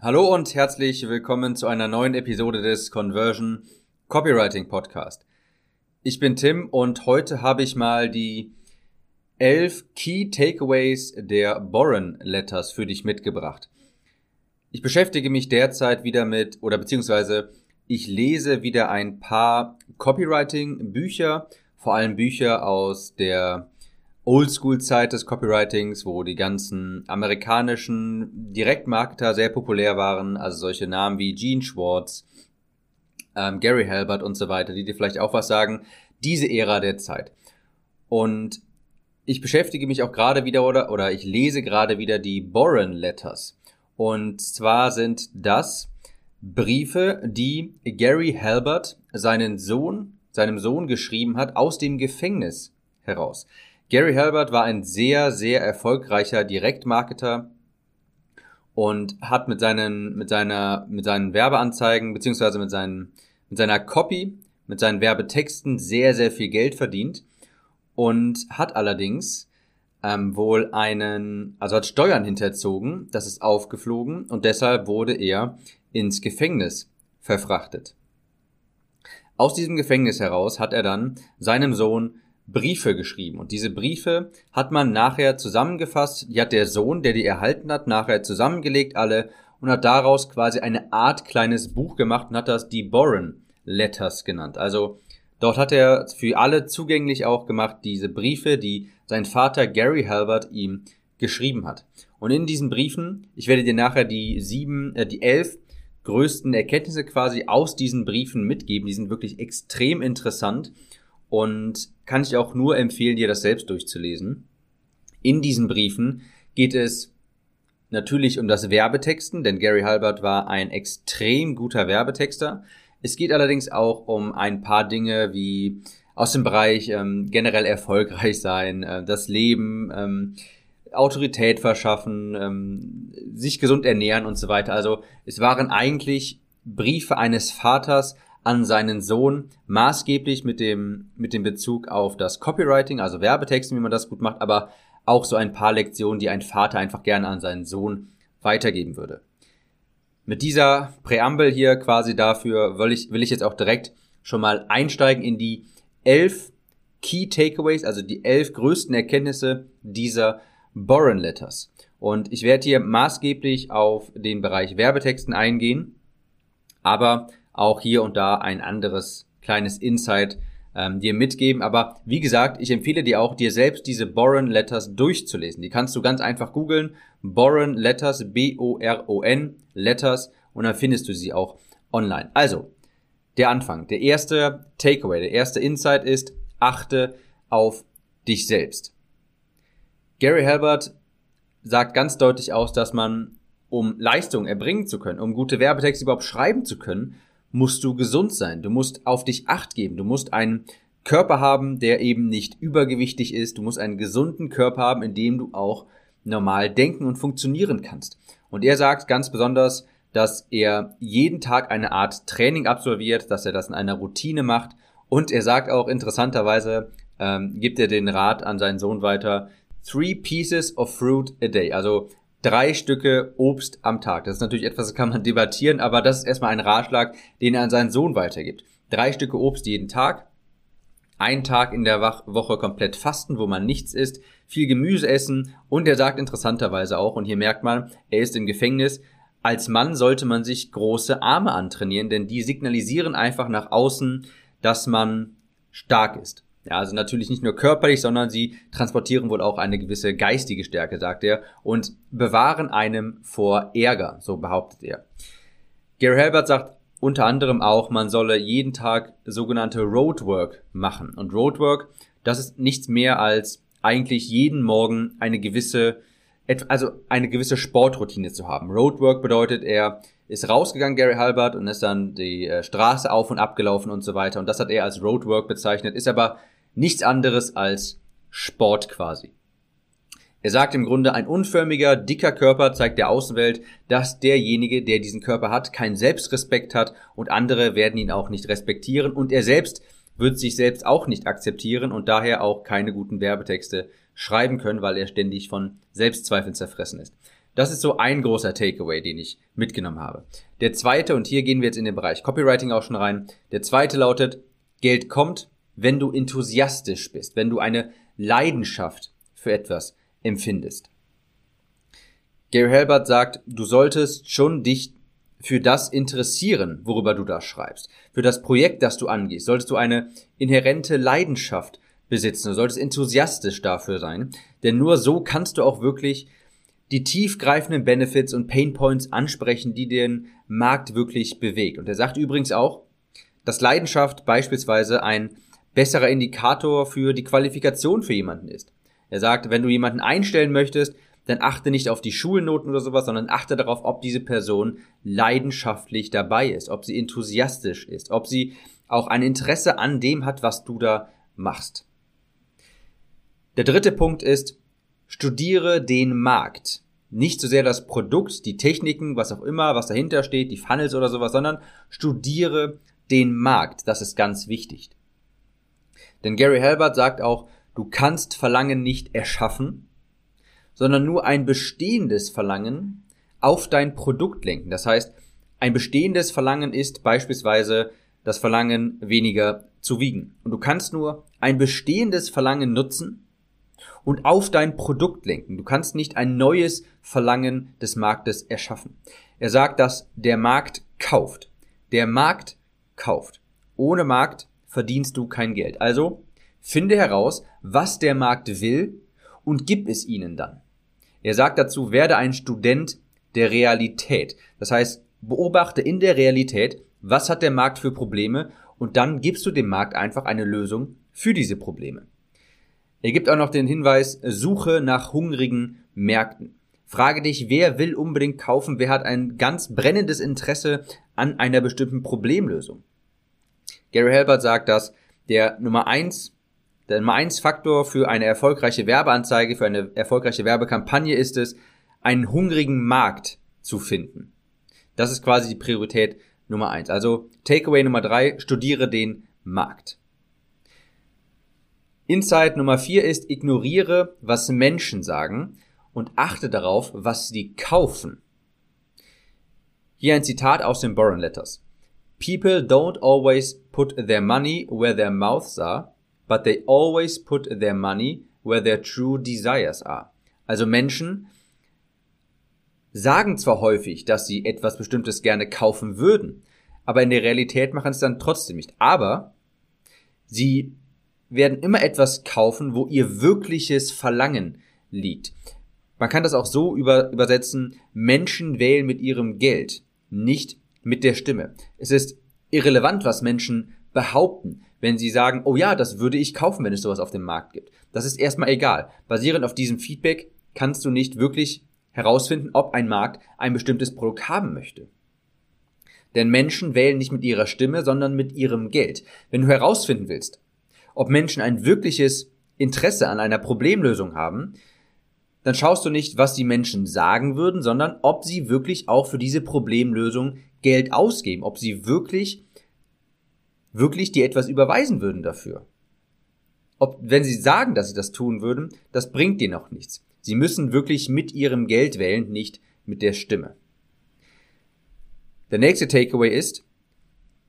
Hallo und herzlich willkommen zu einer neuen Episode des Conversion Copywriting Podcast. Ich bin Tim und heute habe ich mal die elf Key Takeaways der Boren Letters für dich mitgebracht. Ich beschäftige mich derzeit wieder mit, oder beziehungsweise ich lese wieder ein paar Copywriting Bücher, vor allem Bücher aus der Oldschool-Zeit des Copywritings, wo die ganzen amerikanischen Direktmarketer sehr populär waren, also solche Namen wie Gene Schwartz, ähm, Gary Halbert und so weiter, die dir vielleicht auch was sagen, diese Ära der Zeit. Und ich beschäftige mich auch gerade wieder oder, oder ich lese gerade wieder die Boren Letters. Und zwar sind das Briefe, die Gary Halbert seinen Sohn, seinem Sohn geschrieben hat aus dem Gefängnis heraus. Gary Halbert war ein sehr, sehr erfolgreicher Direktmarketer und hat mit seinen, mit seiner, mit seinen Werbeanzeigen beziehungsweise mit seinen, mit seiner Copy, mit seinen Werbetexten sehr, sehr viel Geld verdient und hat allerdings ähm, wohl einen, also hat Steuern hinterzogen, das ist aufgeflogen und deshalb wurde er ins Gefängnis verfrachtet. Aus diesem Gefängnis heraus hat er dann seinem Sohn Briefe geschrieben. Und diese Briefe hat man nachher zusammengefasst. Die hat der Sohn, der die erhalten hat, nachher zusammengelegt alle und hat daraus quasi eine Art kleines Buch gemacht und hat das die Boren Letters genannt. Also dort hat er für alle zugänglich auch gemacht diese Briefe, die sein Vater Gary Halbert ihm geschrieben hat. Und in diesen Briefen, ich werde dir nachher die sieben, äh, die elf größten Erkenntnisse quasi aus diesen Briefen mitgeben. Die sind wirklich extrem interessant und kann ich auch nur empfehlen, dir das selbst durchzulesen. In diesen Briefen geht es natürlich um das Werbetexten, denn Gary Halbert war ein extrem guter Werbetexter. Es geht allerdings auch um ein paar Dinge wie aus dem Bereich ähm, generell erfolgreich sein, äh, das Leben, ähm, Autorität verschaffen, ähm, sich gesund ernähren und so weiter. Also es waren eigentlich Briefe eines Vaters an seinen Sohn, maßgeblich mit dem, mit dem Bezug auf das Copywriting, also Werbetexten, wie man das gut macht, aber auch so ein paar Lektionen, die ein Vater einfach gerne an seinen Sohn weitergeben würde. Mit dieser Präambel hier quasi dafür will ich, will ich jetzt auch direkt schon mal einsteigen in die elf Key Takeaways, also die elf größten Erkenntnisse dieser Boren Letters. Und ich werde hier maßgeblich auf den Bereich Werbetexten eingehen, aber auch hier und da ein anderes kleines Insight ähm, dir mitgeben. Aber wie gesagt, ich empfehle dir auch, dir selbst diese Boron Letters durchzulesen. Die kannst du ganz einfach googeln. Boron Letters, B-O-R-O-N Letters und dann findest du sie auch online. Also, der Anfang, der erste Takeaway, der erste Insight ist, achte auf dich selbst. Gary Halbert sagt ganz deutlich aus, dass man, um Leistung erbringen zu können, um gute Werbetexte überhaupt schreiben zu können, musst du gesund sein. Du musst auf dich acht geben. Du musst einen Körper haben, der eben nicht übergewichtig ist. Du musst einen gesunden Körper haben, in dem du auch normal denken und funktionieren kannst. Und er sagt ganz besonders, dass er jeden Tag eine Art Training absolviert, dass er das in einer Routine macht. Und er sagt auch interessanterweise, ähm, gibt er den Rat an seinen Sohn weiter, three pieces of fruit a day. Also drei Stücke Obst am Tag. Das ist natürlich etwas, das kann man debattieren, aber das ist erstmal ein Ratschlag, den er an seinen Sohn weitergibt. Drei Stücke Obst jeden Tag, ein Tag in der Woche komplett fasten, wo man nichts isst, viel Gemüse essen und er sagt interessanterweise auch, und hier merkt man, er ist im Gefängnis, als Mann sollte man sich große Arme antrainieren, denn die signalisieren einfach nach außen, dass man stark ist. Ja, also natürlich nicht nur körperlich, sondern sie transportieren wohl auch eine gewisse geistige Stärke, sagt er, und bewahren einem vor Ärger, so behauptet er. Gary Halbert sagt unter anderem auch, man solle jeden Tag sogenannte Roadwork machen. Und Roadwork, das ist nichts mehr als eigentlich jeden Morgen eine gewisse, also eine gewisse Sportroutine zu haben. Roadwork bedeutet, er ist rausgegangen, Gary Halbert, und ist dann die äh, Straße auf und ab gelaufen und so weiter. Und das hat er als Roadwork bezeichnet, ist aber nichts anderes als Sport quasi. Er sagt im Grunde, ein unförmiger, dicker Körper zeigt der Außenwelt, dass derjenige, der diesen Körper hat, keinen Selbstrespekt hat und andere werden ihn auch nicht respektieren und er selbst wird sich selbst auch nicht akzeptieren und daher auch keine guten Werbetexte schreiben können, weil er ständig von Selbstzweifeln zerfressen ist. Das ist so ein großer Takeaway, den ich mitgenommen habe. Der zweite, und hier gehen wir jetzt in den Bereich Copywriting auch schon rein, der zweite lautet, Geld kommt, wenn du enthusiastisch bist, wenn du eine Leidenschaft für etwas empfindest. Gary Halbert sagt, du solltest schon dich für das interessieren, worüber du da schreibst. Für das Projekt, das du angehst, solltest du eine inhärente Leidenschaft besitzen. Du solltest enthusiastisch dafür sein. Denn nur so kannst du auch wirklich die tiefgreifenden Benefits und Painpoints ansprechen, die den Markt wirklich bewegt. Und er sagt übrigens auch, dass Leidenschaft beispielsweise ein besserer Indikator für die Qualifikation für jemanden ist. Er sagt, wenn du jemanden einstellen möchtest, dann achte nicht auf die Schulnoten oder sowas, sondern achte darauf, ob diese Person leidenschaftlich dabei ist, ob sie enthusiastisch ist, ob sie auch ein Interesse an dem hat, was du da machst. Der dritte Punkt ist, studiere den Markt. Nicht so sehr das Produkt, die Techniken, was auch immer, was dahinter steht, die Funnels oder sowas, sondern studiere den Markt. Das ist ganz wichtig. Denn Gary Halbert sagt auch, du kannst Verlangen nicht erschaffen, sondern nur ein bestehendes Verlangen auf dein Produkt lenken. Das heißt, ein bestehendes Verlangen ist beispielsweise das Verlangen weniger zu wiegen. Und du kannst nur ein bestehendes Verlangen nutzen und auf dein Produkt lenken. Du kannst nicht ein neues Verlangen des Marktes erschaffen. Er sagt, dass der Markt kauft. Der Markt kauft. Ohne Markt verdienst du kein Geld. Also finde heraus, was der Markt will und gib es ihnen dann. Er sagt dazu, werde ein Student der Realität. Das heißt, beobachte in der Realität, was hat der Markt für Probleme und dann gibst du dem Markt einfach eine Lösung für diese Probleme. Er gibt auch noch den Hinweis, suche nach hungrigen Märkten. Frage dich, wer will unbedingt kaufen, wer hat ein ganz brennendes Interesse an einer bestimmten Problemlösung. Gary Halbert sagt, dass der Nummer eins der Nummer eins Faktor für eine erfolgreiche Werbeanzeige, für eine erfolgreiche Werbekampagne ist es, einen hungrigen Markt zu finden. Das ist quasi die Priorität Nummer eins. Also Takeaway Nummer drei, studiere den Markt. Insight Nummer vier ist, ignoriere, was Menschen sagen und achte darauf, was sie kaufen. Hier ein Zitat aus den Boron Letters. People don't always put their money where their mouths are, but they always put their money where their true desires are. Also Menschen sagen zwar häufig, dass sie etwas Bestimmtes gerne kaufen würden, aber in der Realität machen es dann trotzdem nicht. Aber sie werden immer etwas kaufen, wo ihr wirkliches Verlangen liegt. Man kann das auch so über, übersetzen, Menschen wählen mit ihrem Geld, nicht mit der Stimme. Es ist irrelevant, was Menschen behaupten wenn sie sagen, oh ja, das würde ich kaufen, wenn es sowas auf dem Markt gibt. Das ist erstmal egal. Basierend auf diesem Feedback kannst du nicht wirklich herausfinden, ob ein Markt ein bestimmtes Produkt haben möchte. Denn Menschen wählen nicht mit ihrer Stimme, sondern mit ihrem Geld. Wenn du herausfinden willst, ob Menschen ein wirkliches Interesse an einer Problemlösung haben, dann schaust du nicht, was die Menschen sagen würden, sondern ob sie wirklich auch für diese Problemlösung Geld ausgeben, ob sie wirklich wirklich dir etwas überweisen würden dafür. Ob, wenn sie sagen, dass sie das tun würden, das bringt dir noch nichts. Sie müssen wirklich mit ihrem Geld wählen, nicht mit der Stimme. Der nächste Takeaway ist,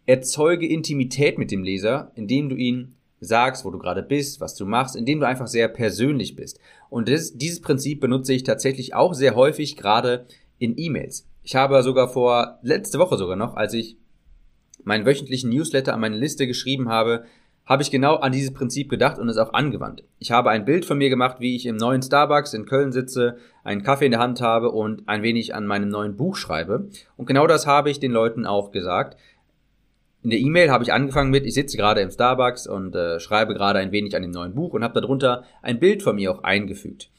erzeuge Intimität mit dem Leser, indem du ihn sagst, wo du gerade bist, was du machst, indem du einfach sehr persönlich bist. Und das, dieses Prinzip benutze ich tatsächlich auch sehr häufig, gerade in E-Mails. Ich habe sogar vor, letzte Woche sogar noch, als ich meinen wöchentlichen Newsletter an meine Liste geschrieben habe, habe ich genau an dieses Prinzip gedacht und es auch angewandt. Ich habe ein Bild von mir gemacht, wie ich im neuen Starbucks in Köln sitze, einen Kaffee in der Hand habe und ein wenig an meinem neuen Buch schreibe. Und genau das habe ich den Leuten auch gesagt. In der E-Mail habe ich angefangen mit, ich sitze gerade im Starbucks und äh, schreibe gerade ein wenig an dem neuen Buch und habe darunter ein Bild von mir auch eingefügt.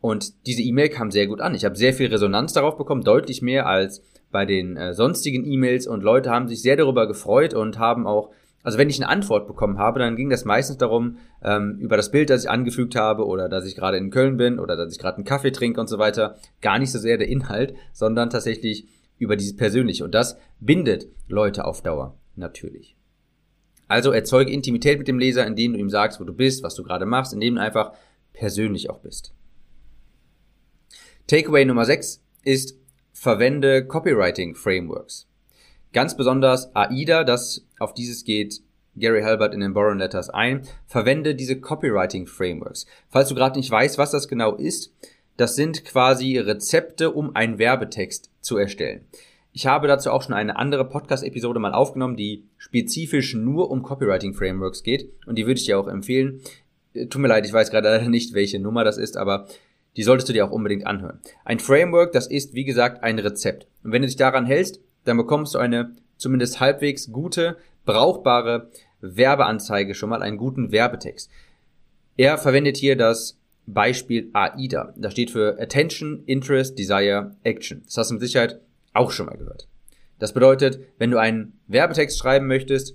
Und diese E-Mail kam sehr gut an. Ich habe sehr viel Resonanz darauf bekommen, deutlich mehr als bei den äh, sonstigen E-Mails und Leute haben sich sehr darüber gefreut und haben auch, also wenn ich eine Antwort bekommen habe, dann ging das meistens darum, ähm, über das Bild, das ich angefügt habe oder dass ich gerade in Köln bin oder dass ich gerade einen Kaffee trinke und so weiter, gar nicht so sehr der Inhalt, sondern tatsächlich über dieses Persönliche. Und das bindet Leute auf Dauer, natürlich. Also erzeuge Intimität mit dem Leser, indem du ihm sagst, wo du bist, was du gerade machst, indem du einfach persönlich auch bist. Takeaway Nummer 6 ist, verwende Copywriting Frameworks. Ganz besonders AIDA, das auf dieses geht Gary Halbert in den Borrow Letters ein. Verwende diese Copywriting Frameworks. Falls du gerade nicht weißt, was das genau ist, das sind quasi Rezepte, um einen Werbetext zu erstellen. Ich habe dazu auch schon eine andere Podcast-Episode mal aufgenommen, die spezifisch nur um Copywriting-Frameworks geht und die würde ich dir auch empfehlen. Äh, tut mir leid, ich weiß gerade leider nicht, welche Nummer das ist, aber die solltest du dir auch unbedingt anhören. Ein Framework, das ist, wie gesagt, ein Rezept. Und wenn du dich daran hältst, dann bekommst du eine zumindest halbwegs gute, brauchbare Werbeanzeige schon mal, einen guten Werbetext. Er verwendet hier das Beispiel AIDA. Das steht für Attention, Interest, Desire, Action. Das hast du mit Sicherheit auch schon mal gehört. Das bedeutet, wenn du einen Werbetext schreiben möchtest,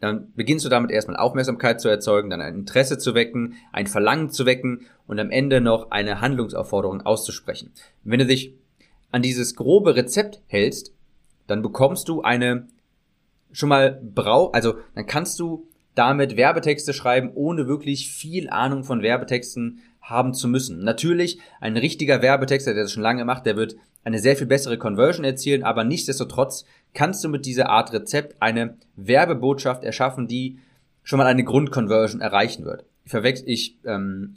dann beginnst du damit erstmal Aufmerksamkeit zu erzeugen, dann ein Interesse zu wecken, ein Verlangen zu wecken und am Ende noch eine Handlungsaufforderung auszusprechen. wenn du dich an dieses grobe Rezept hältst, dann bekommst du eine schon mal brau, also dann kannst du damit Werbetexte schreiben, ohne wirklich viel Ahnung von Werbetexten haben zu müssen. Natürlich, ein richtiger Werbetexter, der das schon lange macht, der wird eine sehr viel bessere Conversion erzielen, aber nichtsdestotrotz kannst du mit dieser Art Rezept eine Werbebotschaft erschaffen, die schon mal eine Grundconversion erreichen wird. Ich verwechsel, ich, ähm,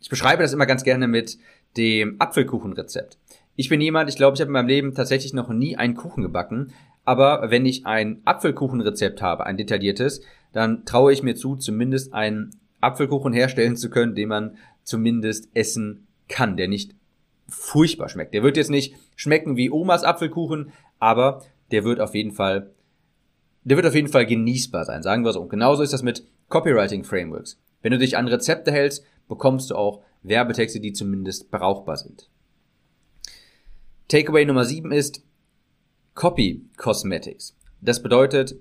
ich beschreibe das immer ganz gerne mit dem Apfelkuchenrezept. Ich bin jemand, ich glaube, ich habe in meinem Leben tatsächlich noch nie einen Kuchen gebacken, aber wenn ich ein Apfelkuchenrezept habe, ein detailliertes, dann traue ich mir zu, zumindest einen Apfelkuchen herstellen zu können, den man zumindest essen kann, der nicht furchtbar schmeckt. Der wird jetzt nicht schmecken wie Omas Apfelkuchen, aber der wird auf jeden Fall, der wird auf jeden Fall genießbar sein, sagen wir so. Und genauso ist das mit Copywriting Frameworks. Wenn du dich an Rezepte hältst, bekommst du auch Werbetexte, die zumindest brauchbar sind. Takeaway Nummer 7 ist Copy Cosmetics. Das bedeutet,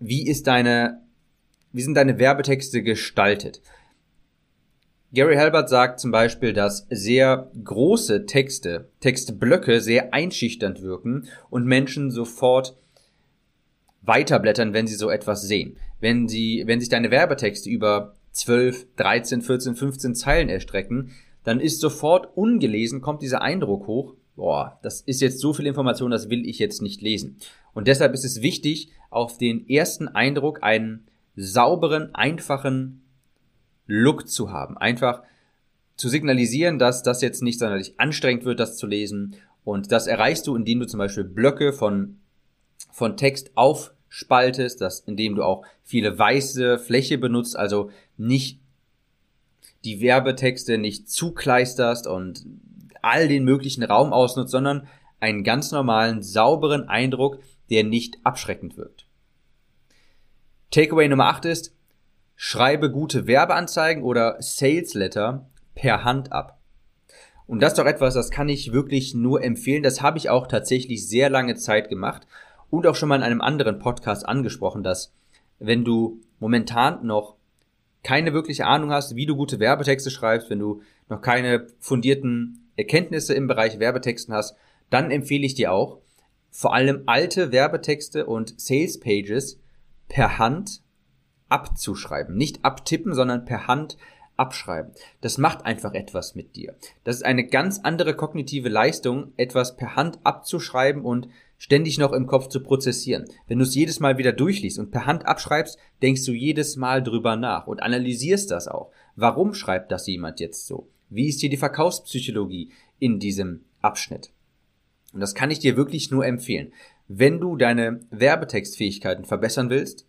wie ist deine, wie sind deine Werbetexte gestaltet? Gary Halbert sagt zum Beispiel, dass sehr große Texte, Textblöcke sehr einschüchternd wirken und Menschen sofort weiterblättern, wenn sie so etwas sehen. Wenn sie, wenn sich deine Werbetexte über 12, 13, 14, 15 Zeilen erstrecken, dann ist sofort ungelesen, kommt dieser Eindruck hoch, boah, das ist jetzt so viel Information, das will ich jetzt nicht lesen. Und deshalb ist es wichtig, auf den ersten Eindruck einen sauberen, einfachen Look zu haben. Einfach zu signalisieren, dass das jetzt nicht sonderlich anstrengend wird, das zu lesen. Und das erreichst du, indem du zum Beispiel Blöcke von, von Text aufspaltest, das, indem du auch viele weiße Fläche benutzt, also nicht die Werbetexte nicht zukleisterst und all den möglichen Raum ausnutzt, sondern einen ganz normalen, sauberen Eindruck, der nicht abschreckend wirkt. Takeaway Nummer 8 ist, schreibe gute Werbeanzeigen oder Sales Letter per Hand ab. Und das ist doch etwas, das kann ich wirklich nur empfehlen. Das habe ich auch tatsächlich sehr lange Zeit gemacht und auch schon mal in einem anderen Podcast angesprochen, dass wenn du momentan noch keine wirkliche Ahnung hast, wie du gute Werbetexte schreibst, wenn du noch keine fundierten Erkenntnisse im Bereich Werbetexten hast, dann empfehle ich dir auch, vor allem alte Werbetexte und Sales Pages per Hand abzuschreiben. Nicht abtippen, sondern per Hand abschreiben. Das macht einfach etwas mit dir. Das ist eine ganz andere kognitive Leistung, etwas per Hand abzuschreiben und ständig noch im Kopf zu prozessieren. Wenn du es jedes Mal wieder durchliest und per Hand abschreibst, denkst du jedes Mal drüber nach und analysierst das auch. Warum schreibt das jemand jetzt so? Wie ist hier die Verkaufspsychologie in diesem Abschnitt? Und das kann ich dir wirklich nur empfehlen. Wenn du deine Werbetextfähigkeiten verbessern willst,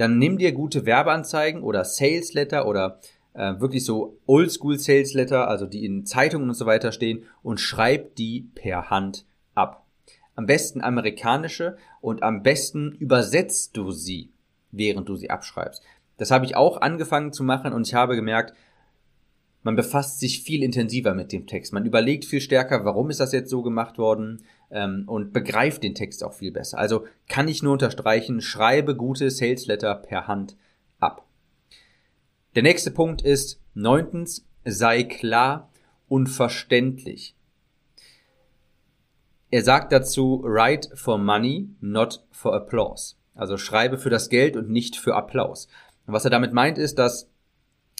dann nimm dir gute Werbeanzeigen oder Sales Letter oder äh, wirklich so Oldschool Sales Letter, also die in Zeitungen und so weiter stehen und schreib die per Hand ab. Am besten amerikanische und am besten übersetzt du sie, während du sie abschreibst. Das habe ich auch angefangen zu machen und ich habe gemerkt, man befasst sich viel intensiver mit dem Text. Man überlegt viel stärker, warum ist das jetzt so gemacht worden ähm, und begreift den Text auch viel besser. Also kann ich nur unterstreichen, schreibe gute Sales Letter per Hand ab. Der nächste Punkt ist neuntens, sei klar und verständlich. Er sagt dazu, write for money, not for applause. Also schreibe für das Geld und nicht für Applaus. Und was er damit meint ist, dass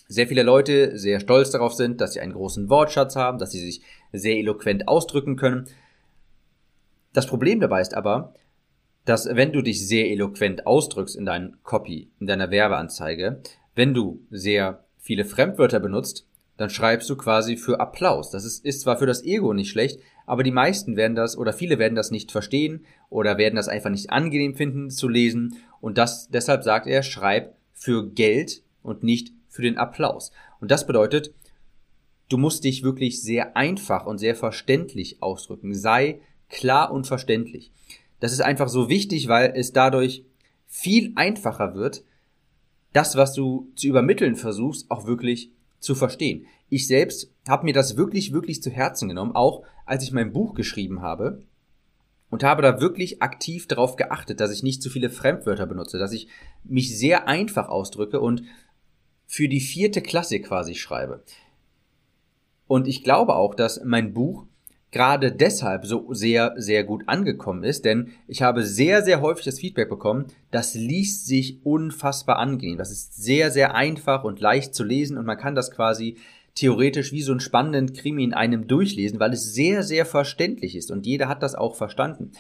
sehr viele Leute sehr stolz darauf sind, dass sie einen großen Wortschatz haben, dass sie sich sehr eloquent ausdrücken können. Das Problem dabei ist aber, dass wenn du dich sehr eloquent ausdrückst in deinem Copy, in deiner Werbeanzeige, wenn du sehr viele Fremdwörter benutzt, dann schreibst du quasi für Applaus. Das ist, ist zwar für das Ego nicht schlecht, aber die meisten werden das oder viele werden das nicht verstehen oder werden das einfach nicht angenehm finden zu lesen und das deshalb sagt er, schreib für Geld und nicht für den Applaus. Und das bedeutet, du musst dich wirklich sehr einfach und sehr verständlich ausdrücken. Sei klar und verständlich. Das ist einfach so wichtig, weil es dadurch viel einfacher wird, das, was du zu übermitteln versuchst, auch wirklich zu verstehen. Ich selbst habe mir das wirklich, wirklich zu Herzen genommen, auch als ich mein Buch geschrieben habe und habe da wirklich aktiv darauf geachtet, dass ich nicht zu viele Fremdwörter benutze, dass ich mich sehr einfach ausdrücke und für die vierte Klasse quasi schreibe. Und ich glaube auch, dass mein Buch gerade deshalb so sehr, sehr gut angekommen ist, denn ich habe sehr, sehr häufig das Feedback bekommen, das liest sich unfassbar angenehm. Das ist sehr, sehr einfach und leicht zu lesen und man kann das quasi theoretisch wie so einen spannenden Krimi in einem durchlesen, weil es sehr, sehr verständlich ist und jeder hat das auch verstanden.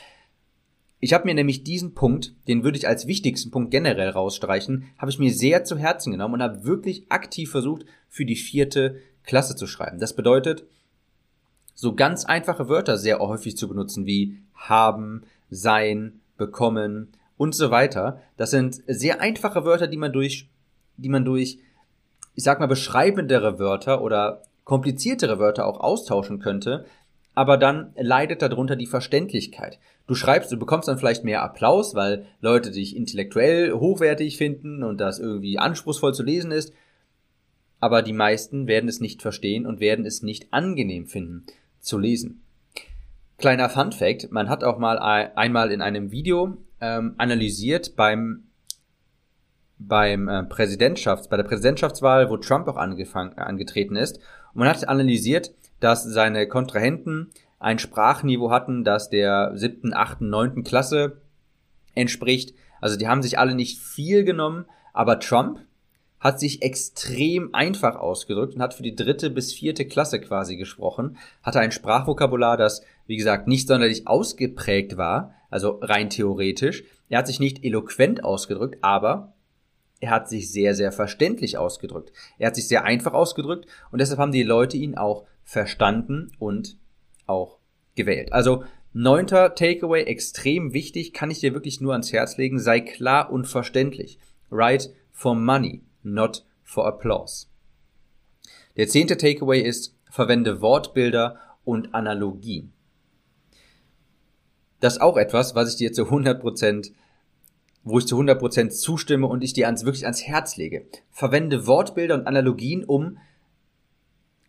Ich habe mir nämlich diesen Punkt, den würde ich als wichtigsten Punkt generell rausstreichen, habe ich mir sehr zu Herzen genommen und habe wirklich aktiv versucht, für die vierte Klasse zu schreiben. Das bedeutet, so ganz einfache Wörter sehr häufig zu benutzen wie haben, sein, bekommen und so weiter. Das sind sehr einfache Wörter, die man durch, die man durch, ich sag mal, beschreibendere Wörter oder kompliziertere Wörter auch austauschen könnte, aber dann leidet darunter die Verständlichkeit. Du schreibst, du bekommst dann vielleicht mehr Applaus, weil Leute dich intellektuell hochwertig finden und das irgendwie anspruchsvoll zu lesen ist, aber die meisten werden es nicht verstehen und werden es nicht angenehm finden zu lesen. Kleiner Fun Fact, man hat auch mal einmal in einem Video ähm, analysiert beim beim äh, Präsidentschafts bei der Präsidentschaftswahl, wo Trump auch angefangen, angetreten ist, und man hat analysiert, dass seine Kontrahenten ein Sprachniveau hatten, das der siebten, achten, neunten Klasse entspricht. Also die haben sich alle nicht viel genommen, aber Trump hat sich extrem einfach ausgedrückt und hat für die dritte bis vierte Klasse quasi gesprochen, hatte ein Sprachvokabular, das, wie gesagt, nicht sonderlich ausgeprägt war, also rein theoretisch. Er hat sich nicht eloquent ausgedrückt, aber er hat sich sehr, sehr verständlich ausgedrückt. Er hat sich sehr einfach ausgedrückt und deshalb haben die Leute ihn auch verstanden und auch gewählt. Also neunter Takeaway, extrem wichtig, kann ich dir wirklich nur ans Herz legen, sei klar und verständlich. Write for money, not for applause. Der zehnte Takeaway ist, verwende Wortbilder und Analogien. Das ist auch etwas, was ich dir zu 100%, wo ich zu 100% zustimme und ich dir ans, wirklich ans Herz lege. Verwende Wortbilder und Analogien, um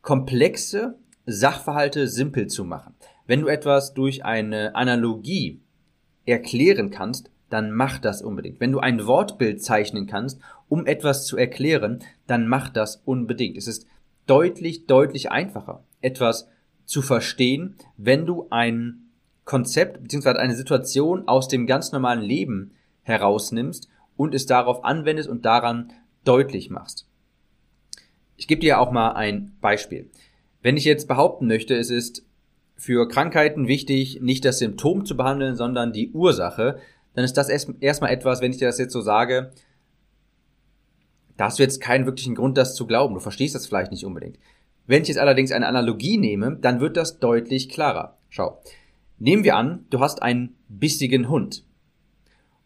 komplexe Sachverhalte simpel zu machen. Wenn du etwas durch eine Analogie erklären kannst, dann mach das unbedingt. Wenn du ein Wortbild zeichnen kannst, um etwas zu erklären, dann mach das unbedingt. Es ist deutlich, deutlich einfacher, etwas zu verstehen, wenn du ein Konzept bzw. eine Situation aus dem ganz normalen Leben herausnimmst und es darauf anwendest und daran deutlich machst. Ich gebe dir auch mal ein Beispiel. Wenn ich jetzt behaupten möchte, es ist für Krankheiten wichtig, nicht das Symptom zu behandeln, sondern die Ursache, dann ist das erstmal etwas, wenn ich dir das jetzt so sage, da hast du jetzt keinen wirklichen Grund, das zu glauben. Du verstehst das vielleicht nicht unbedingt. Wenn ich jetzt allerdings eine Analogie nehme, dann wird das deutlich klarer. Schau. Nehmen wir an, du hast einen bissigen Hund.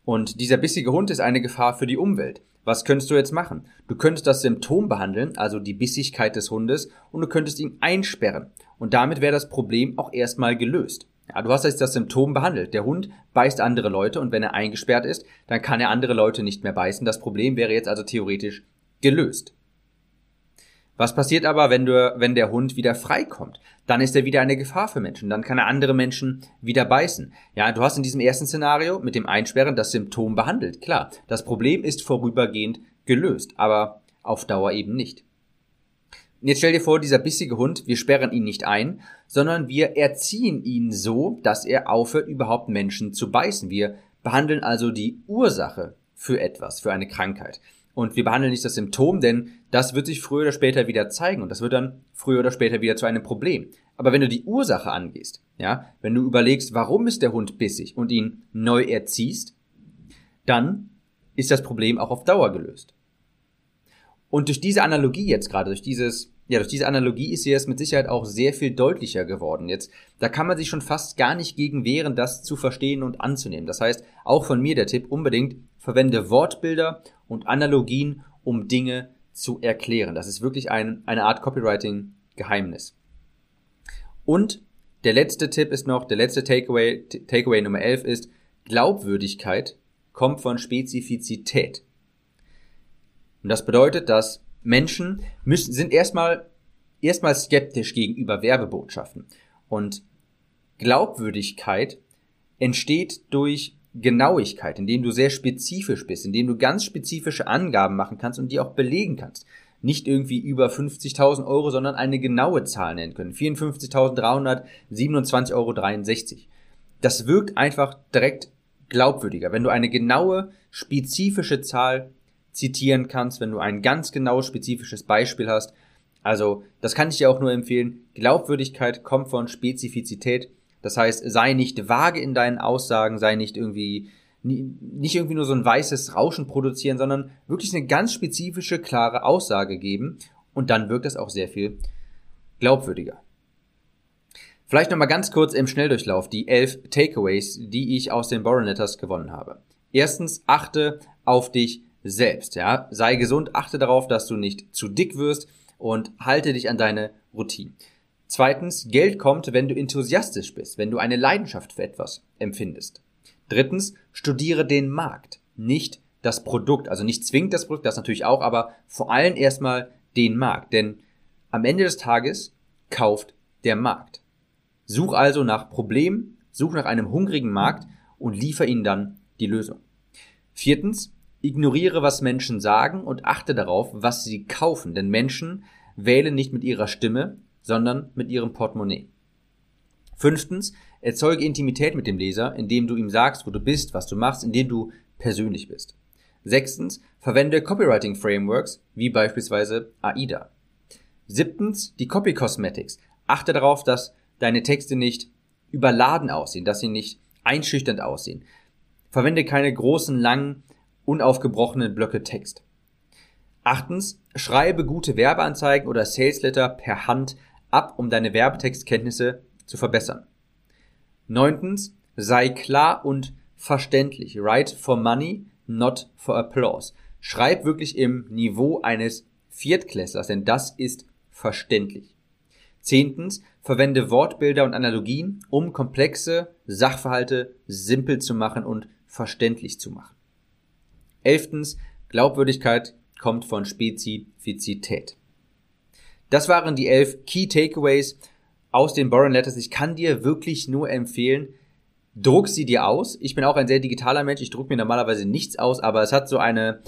Und dieser bissige Hund ist eine Gefahr für die Umwelt. Was könntest du jetzt machen? Du könntest das Symptom behandeln, also die Bissigkeit des Hundes, und du könntest ihn einsperren. Und damit wäre das Problem auch erstmal gelöst. Ja, du hast jetzt das Symptom behandelt. Der Hund beißt andere Leute und wenn er eingesperrt ist, dann kann er andere Leute nicht mehr beißen. Das Problem wäre jetzt also theoretisch gelöst. Was passiert aber, wenn, du, wenn der Hund wieder freikommt? Dann ist er wieder eine Gefahr für Menschen. Dann kann er andere Menschen wieder beißen. Ja, du hast in diesem ersten Szenario mit dem Einsperren das Symptom behandelt. Klar, das Problem ist vorübergehend gelöst, aber auf Dauer eben nicht. Und jetzt stell dir vor, dieser bissige Hund, wir sperren ihn nicht ein, sondern wir erziehen ihn so, dass er aufhört, überhaupt Menschen zu beißen. Wir behandeln also die Ursache für etwas, für eine Krankheit. und wir behandeln nicht das Symptom, denn das wird sich früher oder später wieder zeigen und das wird dann früher oder später wieder zu einem Problem. Aber wenn du die Ursache angehst, ja, wenn du überlegst, warum ist der Hund bissig und ihn neu erziehst, dann ist das Problem auch auf Dauer gelöst. Und durch diese Analogie jetzt gerade, durch dieses, ja, durch diese Analogie ist jetzt mit Sicherheit auch sehr viel deutlicher geworden. Jetzt, da kann man sich schon fast gar nicht gegen wehren, das zu verstehen und anzunehmen. Das heißt, auch von mir der Tipp, unbedingt verwende Wortbilder und Analogien, um Dinge zu erklären. Das ist wirklich ein, eine Art Copywriting-Geheimnis. Und der letzte Tipp ist noch, der letzte Takeaway, Takeaway Nummer 11 ist, Glaubwürdigkeit kommt von Spezifizität. Und das bedeutet, dass Menschen müssen, sind erstmal, erstmal skeptisch gegenüber Werbebotschaften. Und Glaubwürdigkeit entsteht durch Genauigkeit, indem du sehr spezifisch bist, indem du ganz spezifische Angaben machen kannst und die auch belegen kannst. Nicht irgendwie über 50.000 Euro, sondern eine genaue Zahl nennen können. 54.327,63 Euro. Das wirkt einfach direkt glaubwürdiger. Wenn du eine genaue, spezifische Zahl zitieren kannst, wenn du ein ganz genau spezifisches Beispiel hast. Also, das kann ich dir auch nur empfehlen. Glaubwürdigkeit kommt von Spezifizität. Das heißt, sei nicht vage in deinen Aussagen, sei nicht irgendwie, nicht irgendwie nur so ein weißes Rauschen produzieren, sondern wirklich eine ganz spezifische, klare Aussage geben. Und dann wirkt das auch sehr viel glaubwürdiger. Vielleicht nochmal ganz kurz im Schnelldurchlauf die elf Takeaways, die ich aus den Boron Letters gewonnen habe. Erstens, achte auf dich selbst, ja. Sei gesund, achte darauf, dass du nicht zu dick wirst und halte dich an deine Routinen. Zweitens, Geld kommt, wenn du enthusiastisch bist, wenn du eine Leidenschaft für etwas empfindest. Drittens, studiere den Markt, nicht das Produkt, also nicht zwingend das Produkt, das natürlich auch, aber vor allem erstmal den Markt, denn am Ende des Tages kauft der Markt. Such also nach Problemen, such nach einem hungrigen Markt und liefer ihnen dann die Lösung. Viertens, Ignoriere, was Menschen sagen und achte darauf, was sie kaufen, denn Menschen wählen nicht mit ihrer Stimme, sondern mit ihrem Portemonnaie. Fünftens, erzeuge Intimität mit dem Leser, indem du ihm sagst, wo du bist, was du machst, indem du persönlich bist. Sechstens, verwende Copywriting Frameworks, wie beispielsweise AIDA. Siebtens, die Copy Cosmetics. Achte darauf, dass deine Texte nicht überladen aussehen, dass sie nicht einschüchternd aussehen. Verwende keine großen, langen unaufgebrochenen Blöcke Text. Achtens, schreibe gute Werbeanzeigen oder Salesletter per Hand ab, um deine Werbetextkenntnisse zu verbessern. Neuntens, sei klar und verständlich. Write for money, not for applause. Schreib wirklich im Niveau eines Viertklässlers, denn das ist verständlich. Zehntens, verwende Wortbilder und Analogien, um komplexe Sachverhalte simpel zu machen und verständlich zu machen. Elftens, Glaubwürdigkeit kommt von Spezifizität. Das waren die elf Key Takeaways aus den Boron Letters. Ich kann dir wirklich nur empfehlen, druck sie dir aus. Ich bin auch ein sehr digitaler Mensch. Ich druck mir normalerweise nichts aus, aber es hat so eine,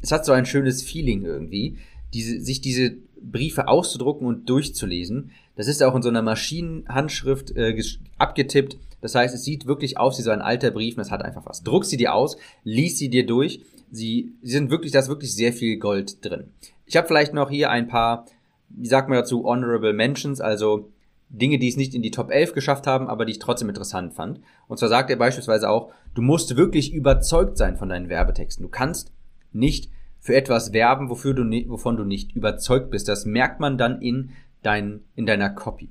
es hat so ein schönes Feeling irgendwie, diese, sich diese Briefe auszudrucken und durchzulesen. Das ist auch in so einer Maschinenhandschrift äh, abgetippt. Das heißt, es sieht wirklich aus wie so ein alter Brief und es hat einfach was. Druck sie dir aus, lies sie dir durch. Sie, sie sind wirklich, da ist wirklich sehr viel Gold drin. Ich habe vielleicht noch hier ein paar, wie sagt man dazu, honorable mentions, also Dinge, die es nicht in die Top 11 geschafft haben, aber die ich trotzdem interessant fand. Und zwar sagt er beispielsweise auch, du musst wirklich überzeugt sein von deinen Werbetexten. Du kannst nicht für etwas werben, wofür du, wovon du nicht überzeugt bist. Das merkt man dann in, dein, in deiner Copy.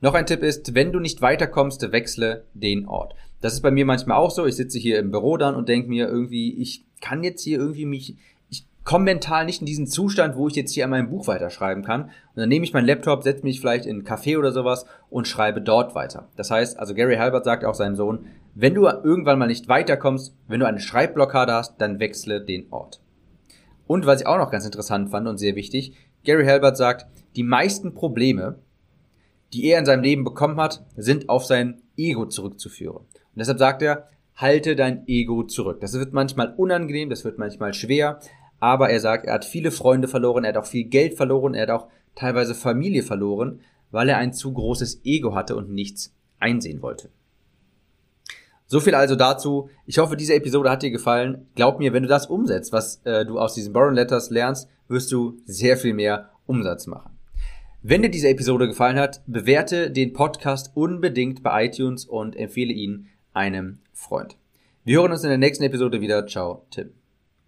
Noch ein Tipp ist, wenn du nicht weiterkommst, wechsle den Ort. Das ist bei mir manchmal auch so. Ich sitze hier im Büro dann und denke mir irgendwie, ich kann jetzt hier irgendwie mich, ich komme mental nicht in diesen Zustand, wo ich jetzt hier an meinem Buch weiterschreiben kann. Und dann nehme ich meinen Laptop, setze mich vielleicht in ein Café oder sowas und schreibe dort weiter. Das heißt, also Gary Halbert sagt auch seinem Sohn, wenn du irgendwann mal nicht weiterkommst, wenn du eine Schreibblockade hast, dann wechsle den Ort. Und was ich auch noch ganz interessant fand und sehr wichtig, Gary Halbert sagt, die meisten Probleme, die er in seinem Leben bekommen hat, sind auf sein Ego zurückzuführen. Und deshalb sagt er, halte dein Ego zurück. Das wird manchmal unangenehm, das wird manchmal schwer, aber er sagt, er hat viele Freunde verloren, er hat auch viel Geld verloren, er hat auch teilweise Familie verloren, weil er ein zu großes Ego hatte und nichts einsehen wollte. So viel also dazu. Ich hoffe, diese Episode hat dir gefallen. Glaub mir, wenn du das umsetzt, was äh, du aus diesen Borrow Letters lernst, wirst du sehr viel mehr Umsatz machen. Wenn dir diese Episode gefallen hat, bewerte den Podcast unbedingt bei iTunes und empfehle ihn einem Freund. Wir hören uns in der nächsten Episode wieder. Ciao, Tim.